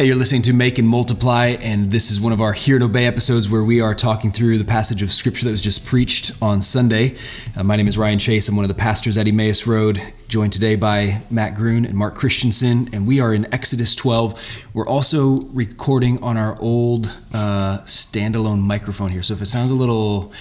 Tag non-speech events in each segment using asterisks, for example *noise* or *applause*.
Hey, you're listening to Make and Multiply, and this is one of our Hear and Obey episodes where we are talking through the passage of Scripture that was just preached on Sunday. Uh, my name is Ryan Chase. I'm one of the pastors at Emmaus Road, joined today by Matt Grun and Mark Christensen, and we are in Exodus 12. We're also recording on our old uh, standalone microphone here, so if it sounds a little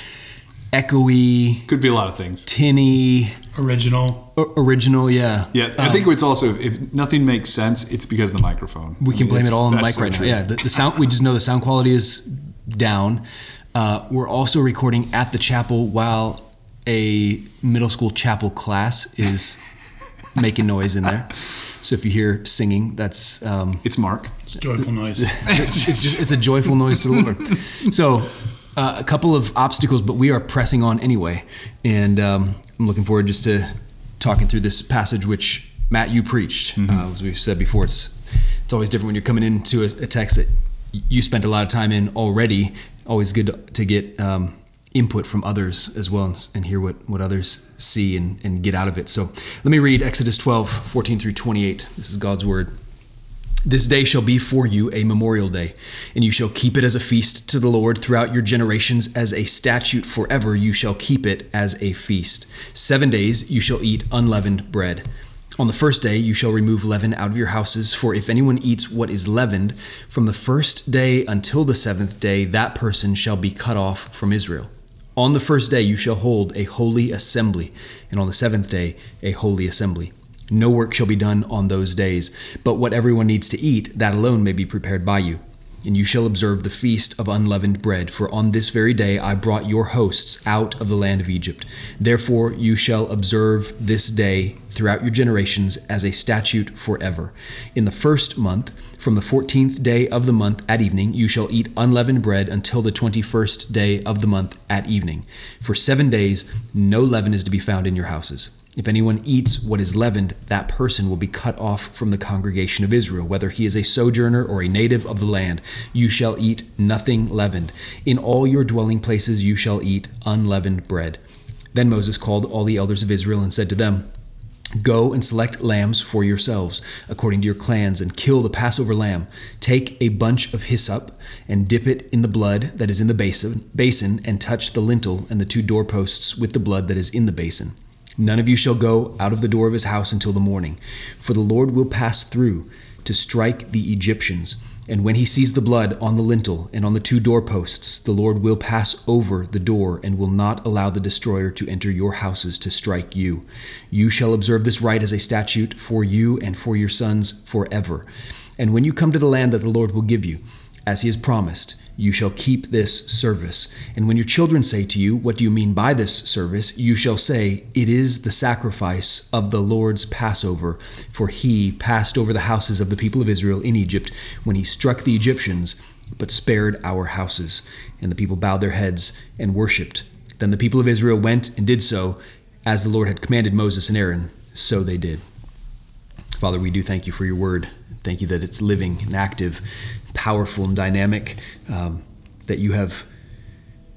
echoey, Could be a lot of things. tinny, Original. o- original, yeah. Yeah, I think it's also if nothing makes sense, it's because of the microphone. We can blame it all on the mic so right now. Yeah, the, the sound. We just know the sound quality is down. Uh, we're also recording at the chapel while a middle school chapel class is *laughs* making noise in there. So if you hear singing, that's um, It's Mark. It's joyful noise. *laughs* it's, just, it's a joyful noise to the Lord. So, uh, a couple of obstacles, but we are pressing on anyway. And um, I'm looking forward just to talking through this passage, which Matt, you preached. Uh, as we've said before, it's it's always different when you're coming into a, a text that you spent a lot of time in already. Always good to, to get um, input from others as well and, and hear what, what others see and, and get out of it. So let me read Exodus 12, 14 through 28. This is God's word. This day shall be for you a memorial day, and you shall keep it as a feast to the Lord throughout your generations, as a statute forever you shall keep it as a feast. Seven days you shall eat unleavened bread. On the first day you shall remove leaven out of your houses, for if anyone eats what is leavened, from the first day until the seventh day, that person shall be cut off from Israel. On the first day you shall hold a holy assembly, and on the seventh day a holy assembly. No work shall be done on those days, but what everyone needs to eat, that alone may be prepared by you. And you shall observe the feast of unleavened bread, for on this very day I brought your hosts out of the land of Egypt. Therefore you shall observe this day throughout your generations as a statute forever. In the first month, from the fourteenth day of the month at evening, you shall eat unleavened bread until the twenty first day of the month at evening. For seven days no leaven is to be found in your houses. If anyone eats what is leavened, that person will be cut off from the congregation of Israel, whether he is a sojourner or a native of the land. You shall eat nothing leavened. In all your dwelling places you shall eat unleavened bread. Then Moses called all the elders of Israel and said to them, Go and select lambs for yourselves, according to your clans, and kill the Passover lamb. Take a bunch of hyssop and dip it in the blood that is in the basin, and touch the lintel and the two doorposts with the blood that is in the basin. None of you shall go out of the door of his house until the morning, for the Lord will pass through to strike the Egyptians. And when he sees the blood on the lintel and on the two doorposts, the Lord will pass over the door and will not allow the destroyer to enter your houses to strike you. You shall observe this rite as a statute for you and for your sons forever. And when you come to the land that the Lord will give you, as he has promised, you shall keep this service. And when your children say to you, What do you mean by this service? you shall say, It is the sacrifice of the Lord's Passover. For he passed over the houses of the people of Israel in Egypt when he struck the Egyptians, but spared our houses. And the people bowed their heads and worshipped. Then the people of Israel went and did so, as the Lord had commanded Moses and Aaron, so they did. Father, we do thank you for your word. Thank you that it's living and active, powerful and dynamic, um, that you have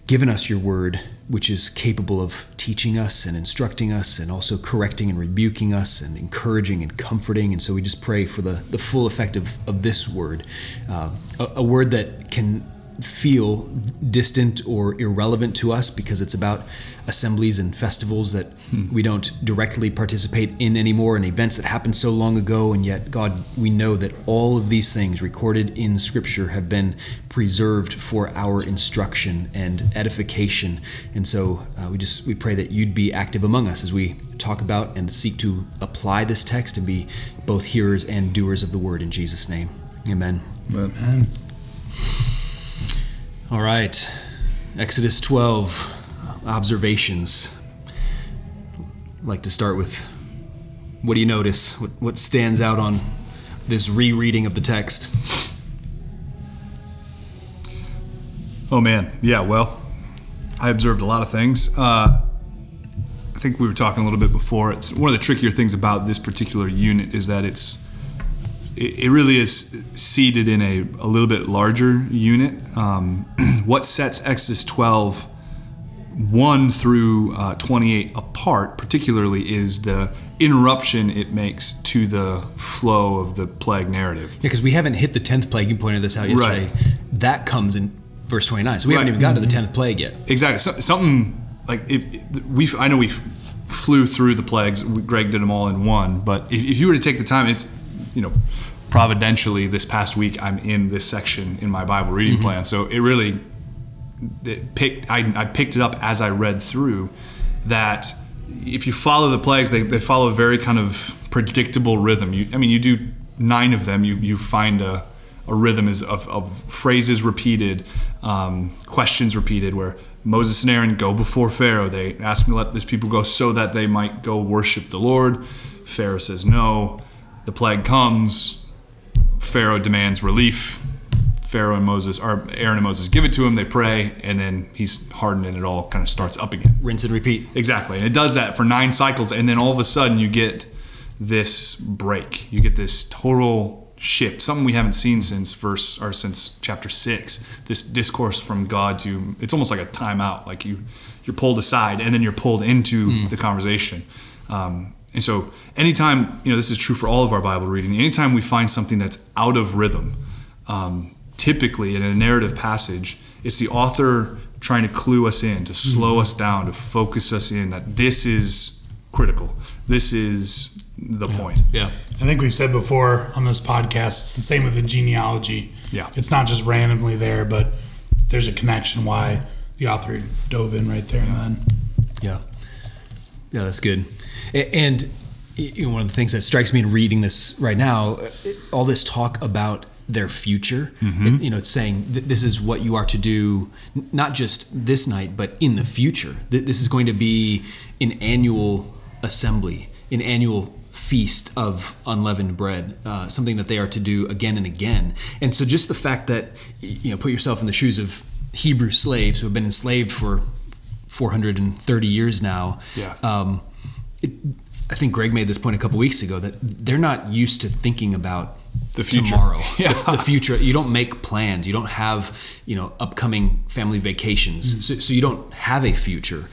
given us your word, which is capable of teaching us and instructing us and also correcting and rebuking us and encouraging and comforting. And so we just pray for the, the full effect of, of this word, uh, a, a word that can feel distant or irrelevant to us because it's about assemblies and festivals that we don't directly participate in anymore and events that happened so long ago. And yet god we know that all of these things recorded in scripture have been preserved for our instruction and edification. And so uh, we just we pray that you'd be active among us as we talk about and seek to apply this text and be both hearers and doers of the word in jesus name. Amen. And all right. Exodus 12 observations. I'd like to start with what do you notice? What, what stands out on this rereading of the text? Oh man, yeah. Well, I observed a lot of things. Uh, I think we were talking a little bit before. It's one of the trickier things about this particular unit is that it's it, it really is seated in a, a little bit larger unit. Um, *clears throat* what sets Exodus 12 1 through uh, 28 apart, particularly, is the interruption it makes to the flow of the plague narrative. Yeah, because we haven't hit the tenth plague. You pointed this out yesterday. Right. That comes in verse twenty nine. So we haven't even gotten to the tenth plague yet. Exactly. So, something like if we, I know we flew through the plagues. Greg did them all in one. But if, if you were to take the time, it's you know, providentially this past week I'm in this section in my Bible reading plan. So it really it picked. I, I picked it up as I read through that if you follow the plagues, they, they follow a very kind of predictable rhythm. You, I mean, you do nine of them, you, you find a, a rhythm is of, of phrases repeated, um, questions repeated, where Moses and Aaron go before Pharaoh. They ask him to let these people go so that they might go worship the Lord. Pharaoh says no. The plague comes. Pharaoh demands relief. Pharaoh and Moses, or Aaron and Moses, give it to him. They pray, and then he's hardened, and it all kind of starts up again. Rinse and repeat. Exactly. And it does that for nine cycles. And then all of a sudden you get this break. You get this total shift. Something we haven't seen since verse or since chapter six. This discourse from God to it's almost like a timeout. Like you you're pulled aside and then you're pulled into the conversation. Um, and so anytime, you know, this is true for all of our Bible reading, anytime we find something that's out of rhythm, um, typically in a narrative passage, it's the author trying to clue us in, to slow us down, to focus us in that this is critical. This is the point. Yeah. I think we've said before on this podcast, it's the same with the genealogy. Yeah. It's not just randomly there, but there's a connection why the author dove in right there and then. Yeah. Yeah, that's good. And you know, one of the things that strikes me in reading this right now, uh, all this talk about their future, it- you know, it's saying that this is what you are to do, not just this night, but in the future. This is going to be an annual assembly, an annual feast of unleavened bread, uh, something that they are to do again and again. And so, just the fact that you know, put yourself in the shoes of Hebrew slaves who have been enslaved for 430 years now. Yeah. Um, it, I think Greg made this point a couple weeks ago that they're not used to thinking about The future. tomorrow, Yeah. *laughs* the, the future. You don't make plans. You don't have you know upcoming family vacations. So, so you don't have a future.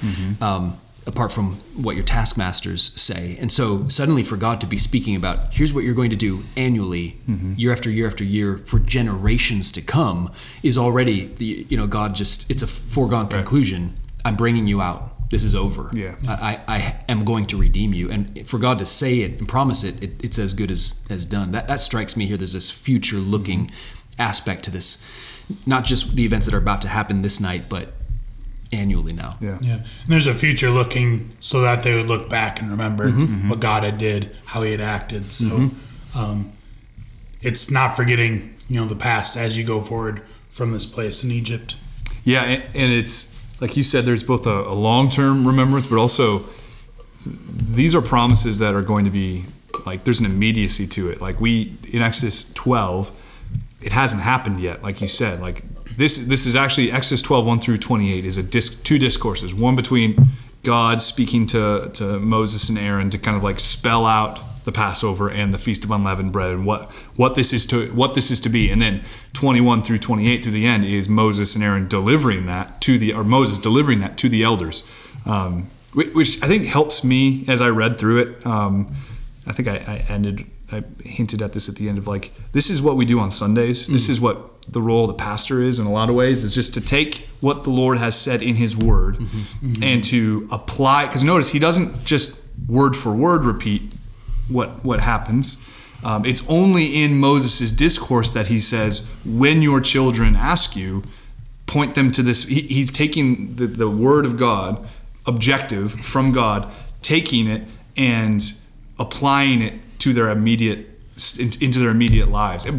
Um, apart from what your taskmasters say. And so suddenly for God to be speaking about here's what you're going to do annually, year after year after year for generations to come is already the you know God just it's a foregone conclusion. I'm bringing you out. This is over. Yeah. I, I, I am going to redeem you. And for God to say it and promise it, it it's as good as, as done. That, that strikes me here. There's this future looking aspect to this, not just the events that are about to happen this night, but annually now. Yeah. Yeah. And there's a future looking so that they would look back and remember mm-hmm. Mm-hmm. what God had did, how he had acted. So mm-hmm. um, it's not forgetting, you know, the past as you go forward from this place in Egypt. Yeah, and, and it's like you said, there's both a, a long term remembrance, but also these are promises that are going to be like there's an immediacy to it. Like we in Exodus 12, it hasn't happened yet. Like you said, like this this is actually Exodus 12 1 through 28 is a disc, two discourses, one between God speaking to to Moses and Aaron to kind of like spell out the Passover and the Feast of Unleavened Bread and what what this is to what this is to be, and then 21 through 28 through the end is Moses and Aaron delivering that to the or Moses delivering that to the elders, um, which, which I think helps me as I read through it. Um, I think I, I ended I hinted at this at the end of like this is what we do on Sundays. This is what the role of the pastor is in a lot of ways is just to take what the Lord has said in His Word and to apply. Because notice He doesn't just word for word repeat what what happens. Um, it's only in Moses' discourse that he says, "When your children ask you, point them to this." He, he's taking the, the word of God, objective from God, taking it and applying it to their immediate into their immediate lives.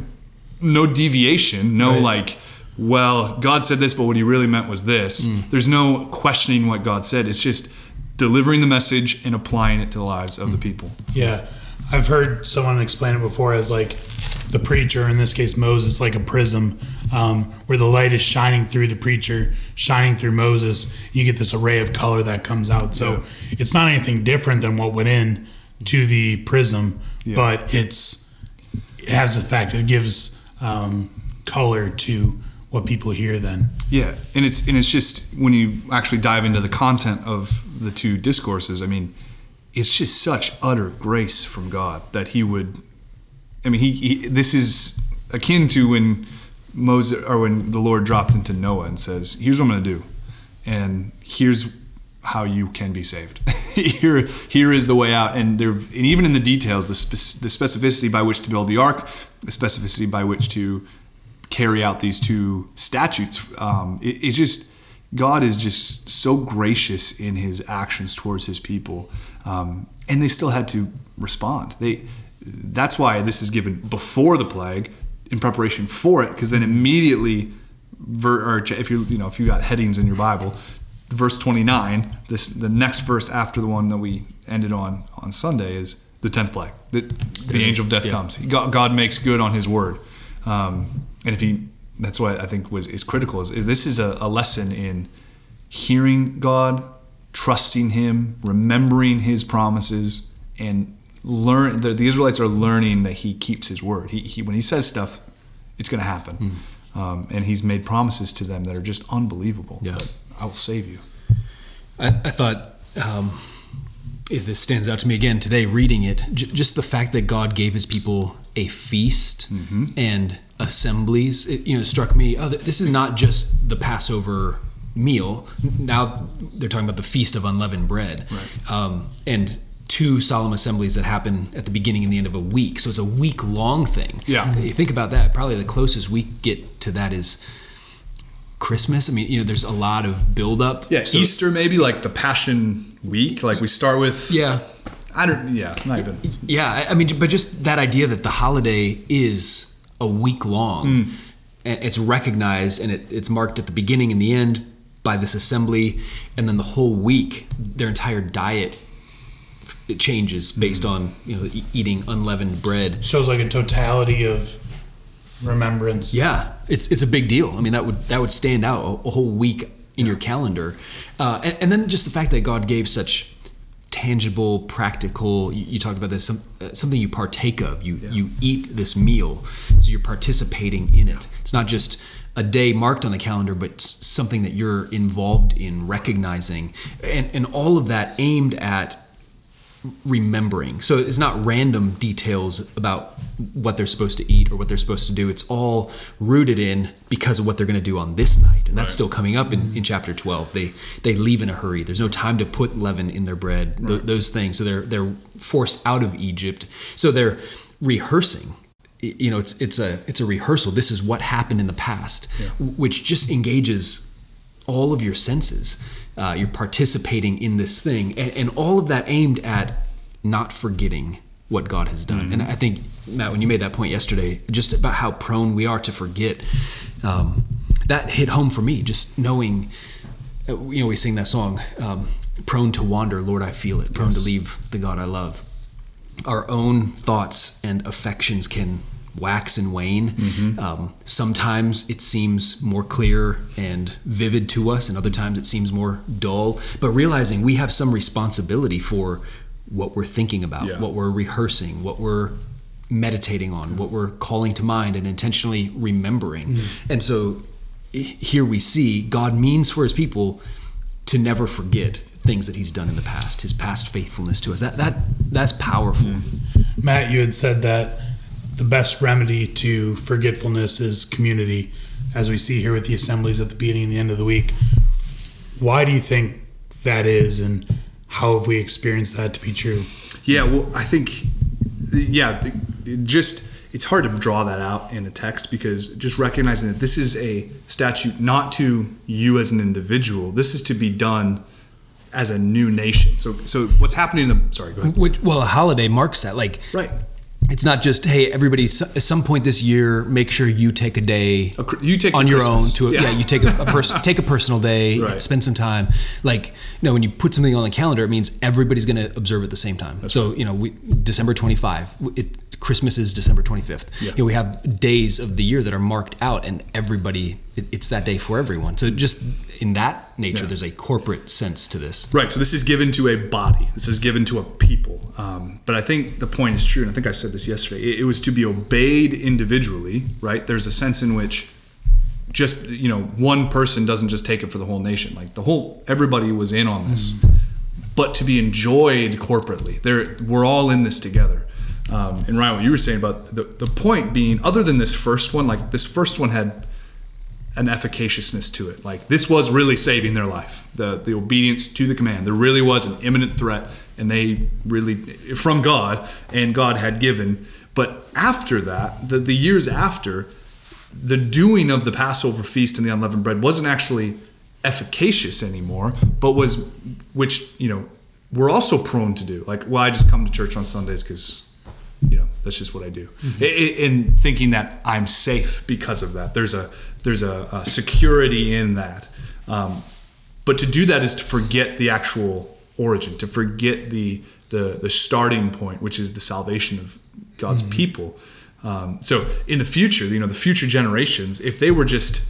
No deviation, no Right. like, well, God said this, but what he really meant was this. There's no questioning what God said. It's just delivering the message and applying it to the lives of the people. Yeah. I've heard someone explain it before as like the preacher, in this case Moses, like a prism, um, where the light is shining through the preacher, shining through Moses. You get this array of color that comes out. So it's not anything different than what went in to the prism, but it's it has the fact it gives um, color to what people hear. Then Yeah, and it's and it's just when you actually dive into the content of the two discourses. I mean, it's just such utter grace from God that He would. I mean, he, he this is akin to when Moses or when the Lord dropped into Noah and says, "Here's what I'm going to do, and here's how you can be saved. *laughs* here, here is the way out." And there, and even in the details, the, the specificity by which to build the ark, the specificity by which to carry out these two statutes, um, it, it just God is just so gracious in His actions towards His people, um, and they still had to respond. They that's why this is given before the plague in preparation for it, because then immediately, ver, or if you you know if you got headings in your Bible, verse twenty nine, this the next verse after the one that we ended on on Sunday is the tenth plague. The, the angel of death Yeah. comes. God, God makes good on His word, um, and if He that's what I think was is critical. Is, is this is a, a lesson in hearing God, trusting Him, remembering His promises, and learn. The, the Israelites are learning that He keeps His word. He, he when He says stuff, it's going to happen, Hmm. um, and He's made promises to them that are just unbelievable. Yeah. I will save you. I, I thought um, if this stands out to me again today, reading it. J- just the fact that God gave His people a feast and assemblies, it, you know, struck me. Oh, th- this is not just the Passover meal. Now they're talking about the feast of unleavened bread, Right. um, and two solemn assemblies that happen at the beginning and the end of a week. So it's a week long thing. Yeah. you think about that. Probably the closest we get to that is. Christmas. I mean, you know, there's a lot of buildup. Yeah, So- Easter maybe like the Passion Week. Like we start with. Yeah, I don't. Yeah, not even. Yeah, I mean, but just that idea that the holiday is a week long, and it's recognized and it, it's marked at the beginning and the end by this assembly, and then the whole week, their entire diet it changes based on you know eating unleavened bread. Shows like a totality of remembrance. Yeah, it's it's a big deal. I mean, that would that would stand out a, a whole week in your calendar, uh, and, and then just the fact that God gave such tangible, practical. You, you talked about this some, uh, something you partake of. You you eat this meal, so you're participating in it. It's not just a day marked on the calendar, but something that you're involved in recognizing, and and all of that aimed at remembering. So it's not random details about what they're supposed to eat or what they're supposed to do. It's all rooted in because of what they're going to do on this night, and that's Right. still coming up in, in chapter twelve. They they leave in a hurry. There's no time to put leaven in their bread. Th- those things. So they're they're forced out of Egypt. So they're rehearsing. You know, it's it's a it's a rehearsal. This is what happened in the past, w- which just engages all of your senses. Uh, you're participating in this thing, and, and all of that aimed at not forgetting what God has done. And I think Matt, when you made that point yesterday, just about how prone we are to forget, um, that hit home for me. Just knowing, uh, you know, we sing that song, um, "Prone to wander, Lord, I feel it. Prone to leave the God I love." Our own thoughts and affections can wax and wane. Mm-hmm. Um, sometimes it seems more clear and vivid to us, and other times it seems more dull. But realizing we have some responsibility for what we're thinking about, Yeah. what we're rehearsing, what we're meditating on, what we're calling to mind and intentionally remembering. Mm-hmm. And so here we see God means for his people to never forget things that he's done in the past, his past faithfulness to us. That that that's powerful. Mm-hmm. Matt, you had said that the best remedy to forgetfulness is community, as we see here with the assemblies at the beginning and the end of the week. Why do you think that is, and how have we experienced that to be true? Yeah, well, I think, yeah, just it's hard to draw that out in a text because just recognizing that this is a statute not to you as an individual. This is to be done as a new nation. So, so what's happening in the sorry, go ahead. Which, well, a holiday marks that. Like, Right. It's not just hey, everybody. At some point this year, make sure you take a day A you take on your own to a, yeah. Yeah. you take a, a person *laughs* take a personal day, Right. spend some time. Like, no, when you put something on the calendar, it means everybody's going to observe at the same time. so you know, we December twenty five. It, Christmas is December 25th. Yeah. You know, we have days of the year that are marked out, and everybody, it, it's that day for everyone. So, just in that nature, Yeah. there's a corporate sense to this. Right. So this is given to a body. This is given to a people. Um, but I think the point is true, and I think I said this yesterday. It, it was to be obeyed individually. Right. There's a sense in which just you know one person doesn't just take it for the whole nation. Like the whole everybody was in on this. but to be enjoyed corporately. There, we're all in this together. Um, and Ryan, what you were saying about the, the point being, other than this first one, like this first one had an efficaciousness to it. Like this was really saving their life. The the obedience to the command. There really was an imminent threat, and they really from God, and God had given. But after that, the, the years after, the doing of the Passover feast and the unleavened bread wasn't actually efficacious anymore, but was which you know we're also prone to do. Like, well, I just come to church on Sundays because you know that's just what I do, mm-hmm. in thinking that I'm safe because of that. There's a there's a, a security in that. Um, but to do that is to forget the actual origin, to forget the the the starting point, which is the salvation of God's mm-hmm. people. Um, so in the future, you know, the future generations, if they were just,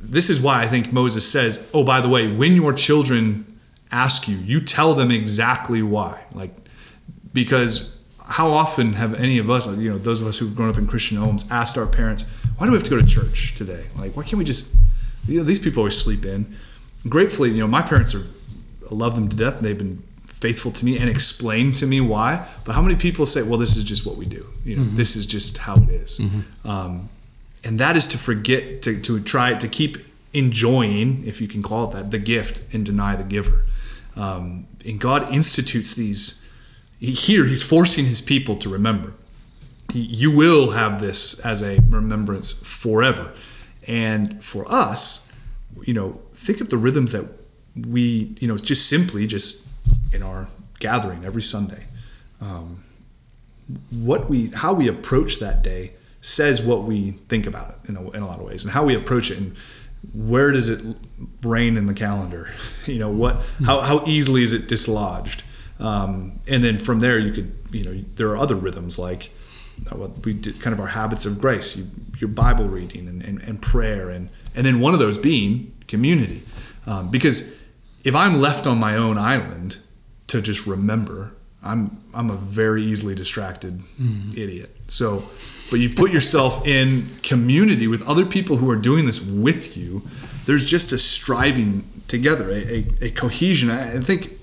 this is why I think Moses says, oh, by the way, when your children ask you, you tell them exactly why. Like, because how often have any of us, you know, those of us who've grown up in Christian homes, asked our parents, why do we have to go to church today? Like, why can't we just, you know, these people always sleep in. Gratefully, you know, my parents are, I love them to death and they've been faithful to me and explain to me why. But how many people say, well, this is just what we do? You know, mm-hmm. this is just how it is. Mm-hmm. Um, and that is to forget, to, to try to keep enjoying, if you can call it that, the gift and deny the giver. Um, and God institutes these, here he's forcing his people to remember you will have this as a remembrance forever. And for us, you know, think of the rhythms that we, you know, just simply just in our gathering every Sunday. Um, what we, how we approach that day says what we think about it in a, in a lot of ways, and how we approach it, and where does it reign in the calendar? *laughs* You know, what, how, how easily is it dislodged? Um, and then from there, you could, you know, there are other rhythms like what we did kind of our habits of grace, you, your Bible reading and, and, and, prayer, and, and then one of those being community. Um, because if I'm left on my own island to just remember, I'm I'm a very easily distracted mm. idiot. So, but you put yourself in community with other people who are doing this with you. There's just a striving together, a, a, a cohesion. I think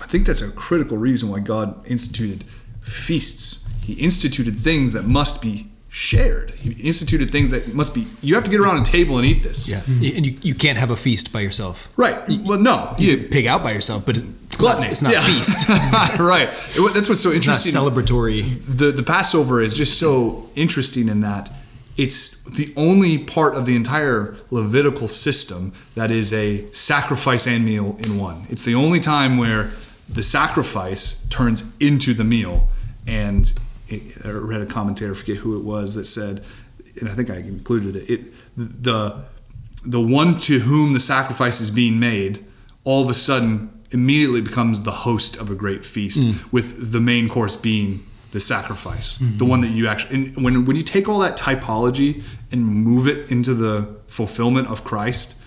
I think that's a critical reason why God instituted feasts he instituted things that must be shared. He instituted things that must be. You have to get around a table and eat this. Yeah, mm-hmm. and you, you can't have a feast by yourself. Right. Well, no, you, you pig out by yourself, but it's gluttony. Not, it's not yeah. feast. *laughs* right. It, that's what's so interesting. It's not celebratory. The the Passover is just so interesting in that it's the only part of the entire Levitical system that is a sacrifice and meal in one. It's the only time where the sacrifice turns into the meal and I read a commentator, I forget who it was, that said, and I think I included it. it the the one to whom the sacrifice is being made, all of a sudden, immediately becomes the host of a great feast, mm. with the main course being the sacrifice, mm-hmm. the one that you actually. And when when you take all that typology and move it into the fulfillment of Christ,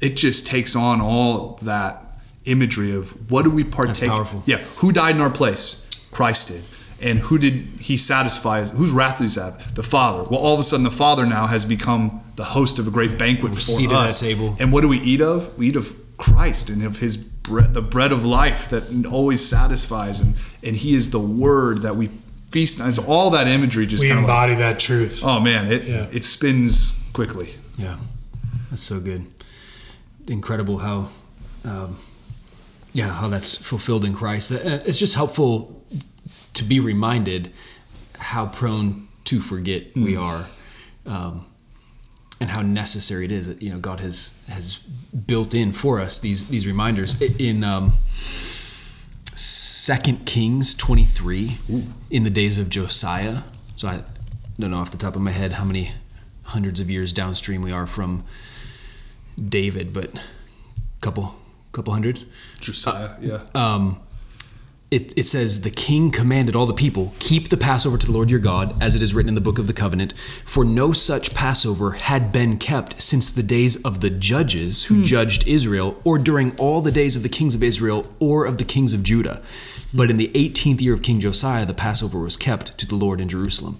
it just takes on all that imagery of what do we partake? Yeah, who died in our place? Christ did. And who did he satisfy? Whose wrath did he satisfy? The Father. Well, all of a sudden, the Father now has become the host of a great banquet We're for us. table. And what do we eat of? We eat of Christ and of His bread, the bread of life that always satisfies, and and He is the Word that we feast on. So all that imagery just we embody like, that truth. Oh man, it yeah. it spins quickly. Yeah, that's so good. Incredible how. Um, yeah, how that's fulfilled in Christ. Uh, it's just helpful to be reminded how prone to forget mm. we are, um, and how necessary it is that you know God has has built in for us these these reminders in. Um, Second Kings 23 Ooh. in the days of Josiah. So I don't know off the top of my head how many hundreds of years downstream we are from David, but a couple couple hundred. Josiah, yeah. Um, it, it says, The king commanded all the people, Keep the Passover to the Lord your God, as it is written in the book of the covenant. For no such Passover had been kept since the days of the judges who hmm. judged Israel, or during all the days of the kings of Israel, or of the kings of Judah. But in the 18th year of King Josiah, the Passover was kept to the Lord in Jerusalem.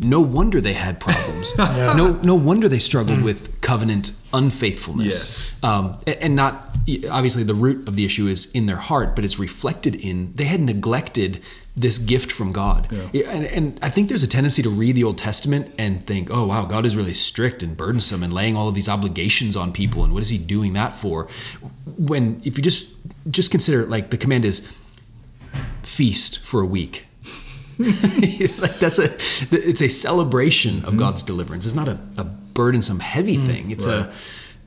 No wonder they had problems. *laughs* yeah. No, no wonder they struggled with covenant unfaithfulness. Yes. Um, and not obviously the root of the issue is in their heart, but it's reflected in they had neglected this gift from God. Yeah. And, and I think there's a tendency to read the Old Testament and think, oh, wow, God is really strict and burdensome and laying all of these obligations on people. And what is he doing that for? When, if you just, just consider like the command is feast for a week. *laughs* like that's a it's a celebration of mm-hmm. God's deliverance. It's not a, a burdensome, heavy mm, thing. It's right.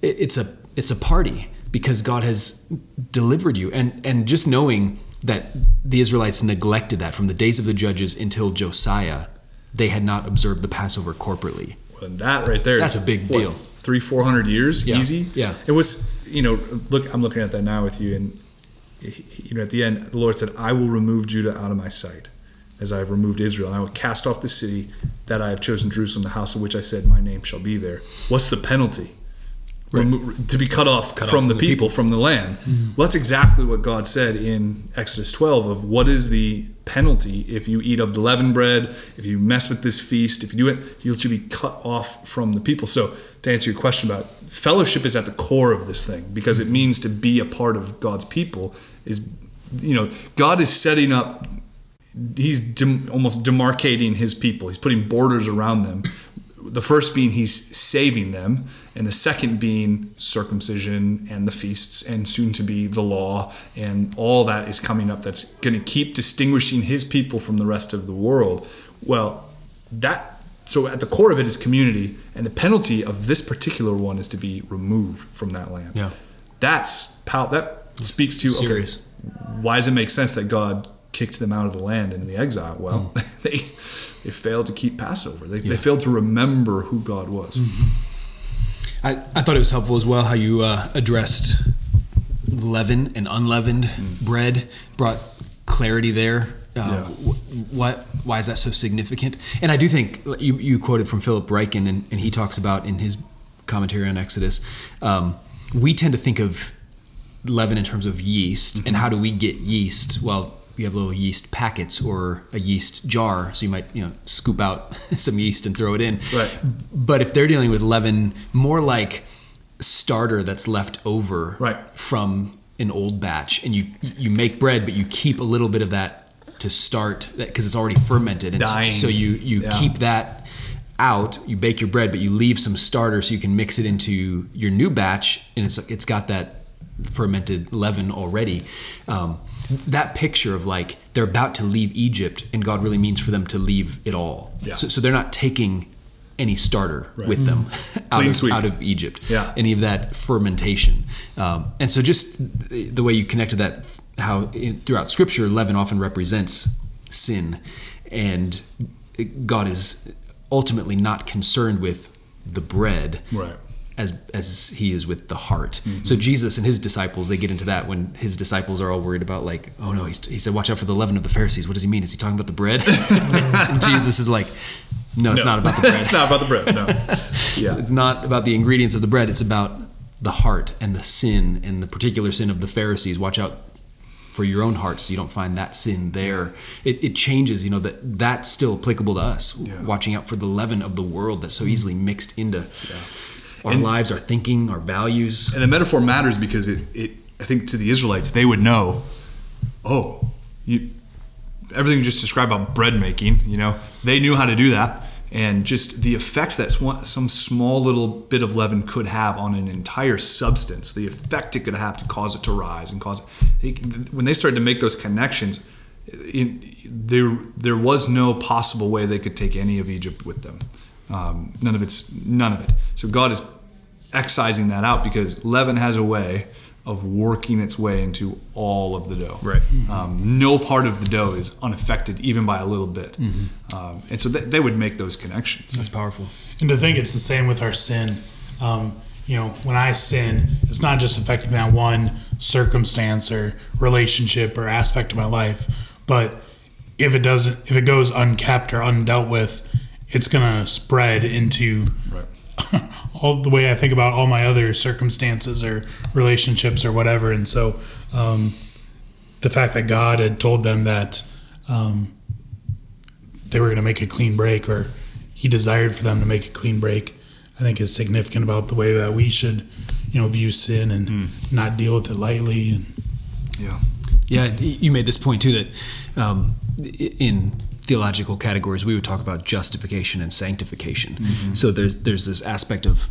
a it's a it's a party because God has delivered you. And and just knowing that the Israelites neglected that from the days of the judges until Josiah, they had not observed the Passover corporately. And that right there That's is, a big what, deal. Three, four hundred years, Yeah. easy. Yeah. It was, you know, look, I'm looking at that now with you, and you know, at the end, the Lord said, "I will remove Judah out of my sight, as I have removed Israel, and I will cast off the city that I have chosen, Jerusalem, the house of which I said, My name shall be there." What's the penalty? Right. Remo- to be cut off Cut off from from the the people, from the land. Mm-hmm. Well, that's exactly what God said in Exodus 12 of what is the penalty if you eat of the leavened bread, if you mess with this feast, if you do it, you should be cut off from the people. So, to answer your question about fellowship is at the core of this thing because it mm-hmm. means to be a part of God's people is you know, God is setting up he's dem- almost demarcating his people. He's putting borders around them. The first being he's saving them, and the second being circumcision and the feasts, and soon to be the law, and all that is coming up. That's going to keep distinguishing his people from the rest of the world. Well, that so at the core of it is community, and the penalty of this particular one is to be removed from that land. Yeah. that's how that speaks to okay, why does it make sense that God kicked them out of the land in the exile? Well, *laughs* they they failed to keep Passover. They, they failed to remember who God was. I, I thought it was helpful as well how you uh, addressed leaven and unleavened bread, brought clarity there. Uh, Yeah. wh- what? Why is that so significant? And I do think you, you quoted from Philip Ryken, and, and he talks about in his commentary on Exodus. Um, we tend to think of leaven in terms of yeast, and how do we get yeast? Well, we have little yeast packets or a yeast jar, so you might you know scoop out *laughs* some yeast and throw it in. Right. But if they're dealing with leaven, more like starter that's left over Right. from an old batch, and you you make bread, but you keep a little bit of that to start because it's already fermented, and so- dying. so you you Yeah. keep that out. You bake your bread, but you leave some starter so you can mix it into your new batch, and it's it's got that fermented leaven already. Um, that picture of like they're about to leave Egypt, and God really means for them to leave it all. Yeah. So, so they're not taking any starter Right. with them *laughs* out, of, out of Egypt. Yeah. Any of that fermentation. Um, and so just the way you connected that, how in, throughout Scripture, leaven often represents sin, and God is ultimately not concerned with the bread. Right. As, as he is with the heart. Mm-hmm. So Jesus and his disciples, they get into that when his disciples are all worried about like, oh no, he's, he said, watch out for the leaven of the Pharisees. What does he mean? Is he talking about the bread? *laughs* Jesus is like, no, it's No. not about the bread. *laughs* it's not about the bread. No. *laughs* Yeah. It's not about the ingredients of the bread. It's about the heart and the sin and the particular sin of the Pharisees. Watch out for your own heart so you don't find that sin there. It, it changes, you know, that that's still applicable to us. Yeah. Watching out for the leaven of the world that's so mm-hmm. easily mixed into our And- lives, our thinking, our values. And the metaphor matters because it, it I think to the Israelites they would know, oh, you everything you just described about bread making, you know, they knew how to do that. And just the effect that some small little bit of leaven could have on an entire substance, the effect it could have to cause it to rise and cause it. When they started to make those connections, it, there there was no possible way they could take any of Egypt with them. Um, none of it's none of it. So God is excising that out because leaven has a way of working its way into all of the dough. Right. Um, no part of the dough is unaffected, even by a little bit. Um, and so they, they would make those connections. That's powerful. And to think it's the same with our sin. Um, you know, when I sin, it's not just affecting that one circumstance or relationship or aspect of my life, but if it doesn't, if it goes unkept or undealt with, it's gonna spread into Right. *laughs* all the way I think about all my other circumstances or relationships or whatever. And so, um, the fact that God had told them that um, they were going to make a clean break, or He desired for them to make a clean break, I think is significant about the way that we should you know view sin and Hmm. not deal with it lightly. And Yeah. Yeah, you made this point too that um, in theological categories we would talk about justification and sanctification. So there's there's this aspect of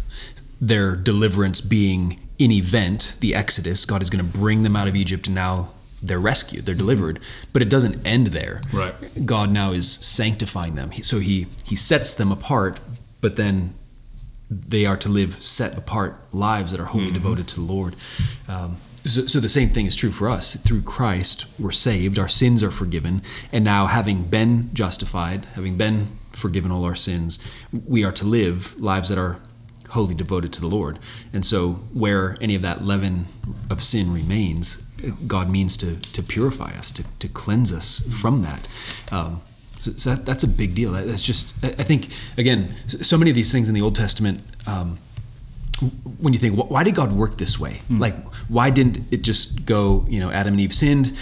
their deliverance being an event, the Exodus. God is going to bring them out of Egypt, and now they're rescued, they're delivered. But it doesn't end there. Right. God now is sanctifying them. So he he sets them apart, but then they are to live set apart lives that are wholly devoted to the Lord. Um, so, so the same thing is true for us. Through Christ, we're saved, our sins are forgiven, and now having been justified, having been forgiven all our sins, we are to live lives that are wholly devoted to the Lord. And so, where any of that leaven of sin remains, God means to to purify us, to, to cleanse us from that. Um, so that, that's a big deal. That- That's just, I I think, again, so many of these things in the Old Testament, um, when you think, why did God work this way? Hmm. Like, why didn't it just go, you know, Adam and Eve sinned,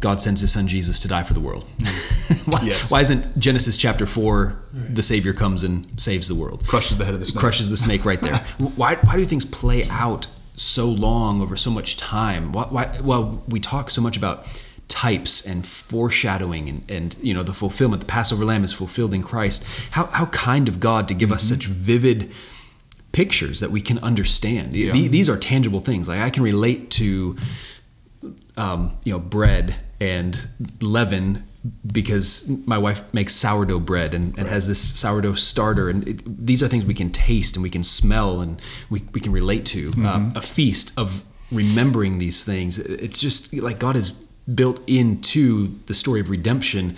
God sends his son Jesus to die for the world? Hmm. *laughs* why, Yes. why isn't Genesis chapter 4, the Savior comes and saves the world? Crushes the head of the snake. crushes the snake right there. *laughs* why, why do things play out so long over so much time? Why, why, well, we talk so much about types and foreshadowing and, and you know the fulfillment. The Passover lamb is fulfilled in Christ. How, how kind of God to give us mm-hmm. such vivid pictures that we can understand. The- the- These are tangible things. Like I can relate to um, you know bread and leaven because my wife makes sourdough bread and, and has this sourdough starter. And it, these are things we can taste and we can smell and we, we can relate to. Uh, a feast of remembering these things. It's just like god has built into the story of redemption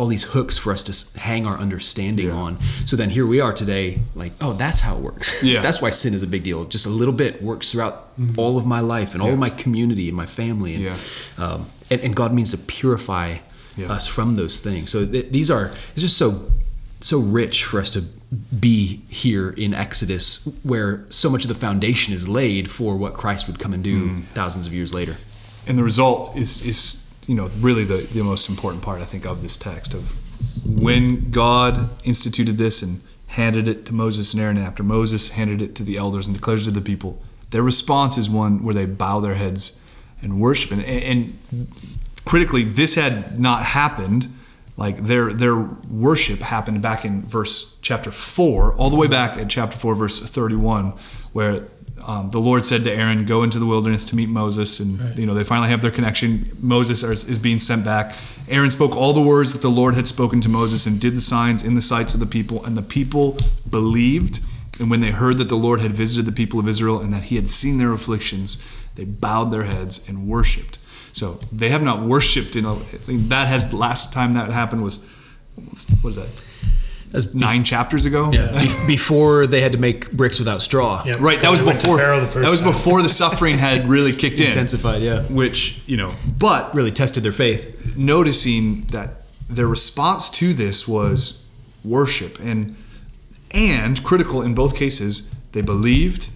all these hooks for us to hang our understanding on so then here we are today like oh that's how it works *laughs* Yeah. that's why sin is a big deal just a little bit works throughout all of my life and all of my community and my family and, Yeah. um, and, and God means to purify Yeah. us from those things. So th- these are it's just so so rich for us to be here in Exodus, where so much of the foundation is laid for what Christ would come and do Mm. thousands of years later. and the result is is you know really the, the most important part I think of this text of when God instituted this and handed it to Moses and Aaron after Moses handed it to the elders and declares it to the people their response is one where they bow their heads and worship. And, and critically this had not happened. Like their their worship happened back in verse chapter 4 all the way back at chapter 4 verse 31 where um, the lord said to aaron go into the wilderness to meet moses. And you know they finally have their connection. Moses is, is being sent back. Aaron spoke all the words that the lord had spoken to moses and did the signs in the sights of the people. And the people believed. And when they heard that the lord had visited the people of israel and that he had seen their afflictions they bowed their heads and worshiped. So they have not worshipped in a. That has last time that happened was what is that? As Nine chapters ago. Be- before they had to make bricks without straw. Yeah, Right. That was They went to before. The first That was time. before the suffering had really kicked in. Intensified, yeah. Which you know, but Really tested their faith. noticing that their response to this was worship and and critical in both cases they believed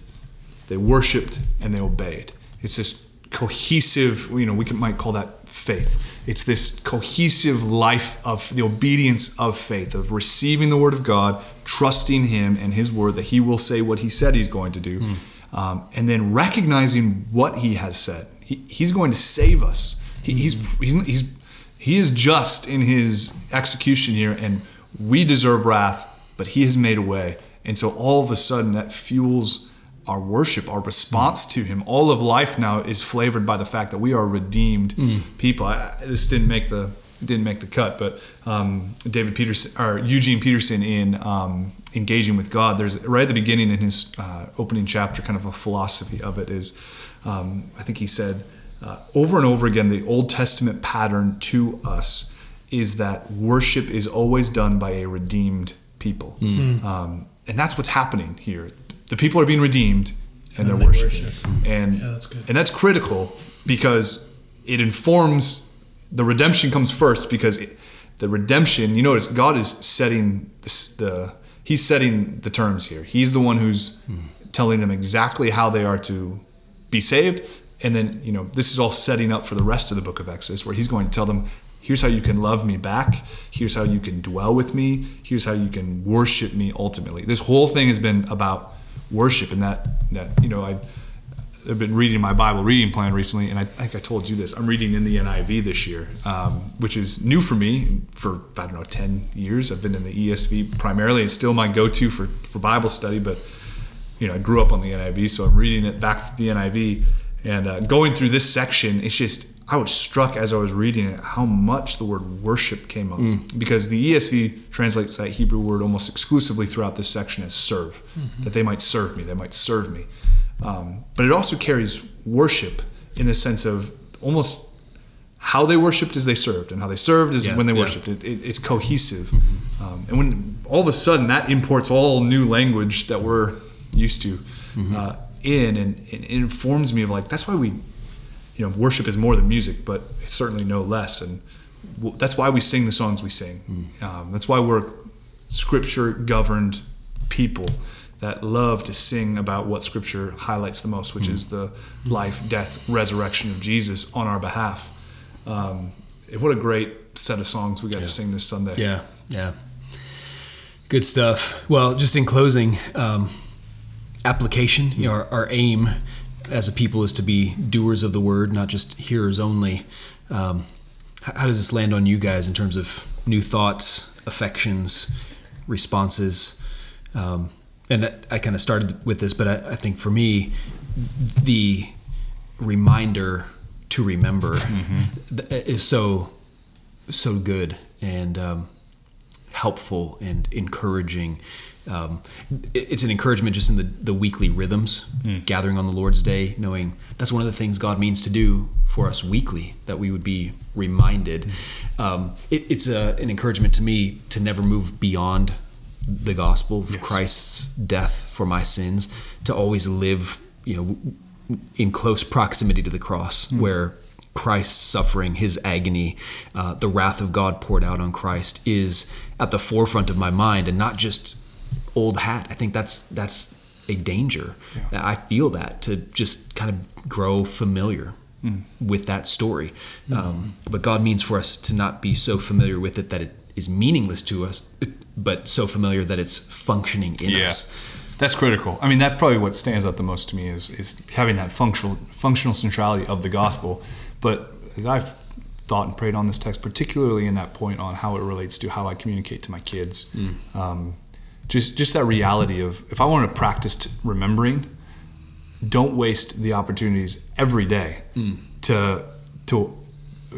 they worshiped and they obeyed it's this cohesive you know we can, might call that faith it's this cohesive life of the obedience of faith of receiving the word of god trusting him and his word that he will say what he said he's going to do um, and then recognizing what he has said. He, he's going to save us. He, he's, he's he's he is just in his execution here and we deserve wrath but he has made a way. And so all of a sudden that fuels our worship our response to him all of life now is flavored by the fact that we are redeemed people. I, this didn't make the didn't make the cut but um, david peterson or eugene peterson in um, engaging with god there's right at the beginning in his uh, opening chapter kind of a philosophy of it is um, i think he said uh, over and over again the old testament pattern to us is that worship is always done by a redeemed people. Um, and that's what's happening here the people are being redeemed and, And they're worshiping. worship. and Yeah, that's good. and that's critical because it informs the redemption comes first because it, the redemption you notice god is setting this, the he's setting the terms here. He's the one who's hmm. telling them exactly how they are to be saved. And then you know this is all setting up for the rest of the book of exodus where he's going to tell them here's how you can love me back. Here's how you can dwell with me. Here's how you can worship me ultimately. This whole thing has been about worship and that that you know i I've been reading my Bible reading plan recently, and I, I think I told you this. I'm reading in the NIV this year, um, which is new for me. For I don't know, ten years, I've been in the ESV primarily. It's still my go-to for for Bible study, but you know, I grew up on the NIV, so I'm reading it back to the NIV, and uh, going through this section. It's just I was struck as I was reading it how much the word worship came up because the ESV translates that Hebrew word almost exclusively throughout this section as serve, that they might serve me, they might serve me. Um, but it also carries worship in the sense of almost how they worshipped as they served, and how they served is Yeah, when they yeah. worshipped. It, it, it's cohesive, um, and when all of a sudden that imports all new language that we're used to uh, in, and, and it informs me of like that's why we, you know, worship is more than music, but it's certainly no less, and that's why we sing the songs we sing. Um, that's why we're scripture governed people that love to sing about what scripture highlights the most, which is the life, death, resurrection of Jesus on our behalf. Um, what a great set of songs we got to sing this Sunday. Yeah, yeah. Good stuff. Well, just in closing, um, application. You know, our, our aim as a people is to be doers of the word, not just hearers only. Um, how, does this land on you guys in terms of new thoughts, affections, responses? Um, and I, I kind of started with this, but I, I think for me, the reminder to remember th- is so so good and um, helpful and encouraging. Um, it's an encouragement just in the, the weekly rhythms, gathering on the Lord's Day, knowing that's one of the things God means to do for us weekly, that we would be reminded. Um, it, it's a, an encouragement to me to never move beyond the gospel of Christ's death for my sins, to always live, you know, in close proximity to the cross, where Christ's suffering, his agony, uh, the wrath of God poured out on Christ is at the forefront of my mind, and not just old hat. I think that's that's a danger. I feel that to just kind of grow familiar with that story. Um, but God means for us to not be so familiar with it that it is meaningless to us, but so familiar that it's functioning in Yeah. us. That's critical. I mean, that's probably what stands out the most to me is is having that functional functional centrality of the gospel. But as I've thought and prayed on this text, particularly in that point on how it relates to how I communicate to my kids, um, just just that reality of if I want to practice remembering, don't waste the opportunities every day to to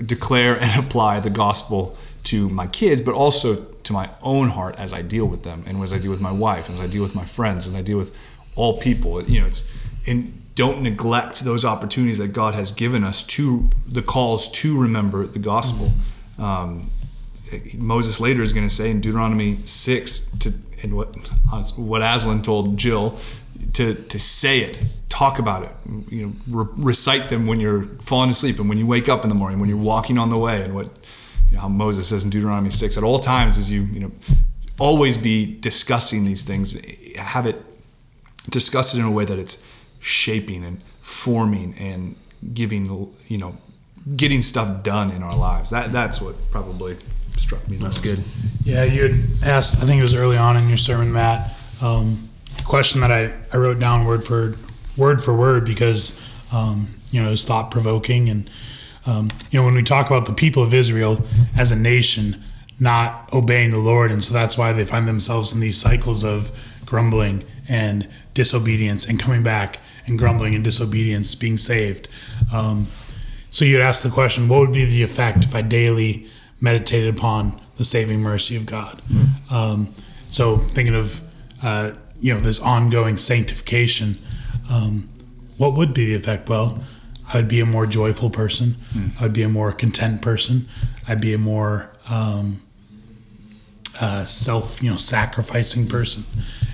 declare and *laughs* apply the gospel to my kids, but also to my own heart as I deal with them, and as I deal with my wife, and as I deal with my friends, and I deal with all people. You know, it's and don't neglect those opportunities that God has given us to the calls to remember the gospel. Um, Moses later is going to say in Deuteronomy six to and what what Aslan told Jill to to say it, talk about it, you know, re- recite them when you're falling asleep and when you wake up in the morning, when you're walking on the way, and what you know, how Moses says in Deuteronomy six at all times is you you know always be discussing these things, have it discussed in a way that it's shaping and forming and giving you know getting stuff done in our lives. That that's what probably struck me. That's most. good. Yeah, you had asked, I think it was early on in your sermon, Matt, um, question that I, I wrote down word for word for word because, um, you know, it was thought provoking. And, um, you know, when we talk about the people of Israel as a nation not obeying the Lord, and so that's why they find themselves in these cycles of grumbling and disobedience and coming back and grumbling and disobedience, being saved. Um, so you'd ask the question, what would be the effect if I daily meditated upon the saving mercy of God? Um, so thinking of uh, you know this ongoing sanctification, um, what would be the effect? Well, I would be a more joyful person. I would be a more content person. I'd be a more um, uh, self you know sacrificing person.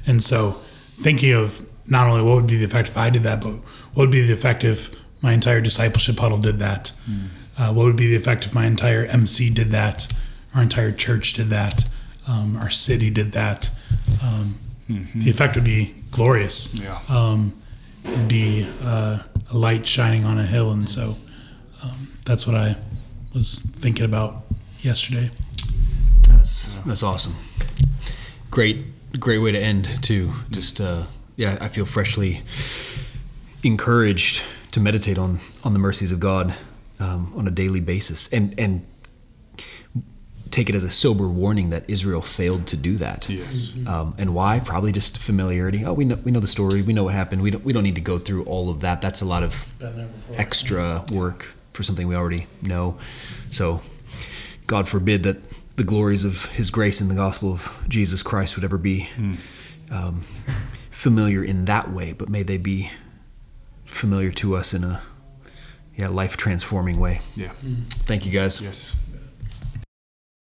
And so thinking of not only what would be the effect if I did that, but what would be the effect if my entire discipleship huddle did that? Uh, what would be the effect if my entire MC did that? Our entire church did that? Um, our city did that? Um, The effect would be glorious. Yeah. Um, it'd be uh, a light shining on a hill, and so um, that's what I was thinking about yesterday. That's that's awesome. Great, great way to end too. Just uh, yeah, I feel freshly encouraged to meditate on on the mercies of God um, on a daily basis, and and take it as a sober warning that Israel failed to do that. Yes. Um, and why? Probably just familiarity. Oh, we know we know the story. We know what happened. We don't we don't need to go through all of that. That's a lot of Been there before. extra work for something we already know. So, God forbid that the glories of His grace in the gospel of Jesus Christ would ever be um, familiar in that way, but may they be familiar to us in a yeah life transforming way. Yeah. Mm-hmm. Thank you guys. Yes.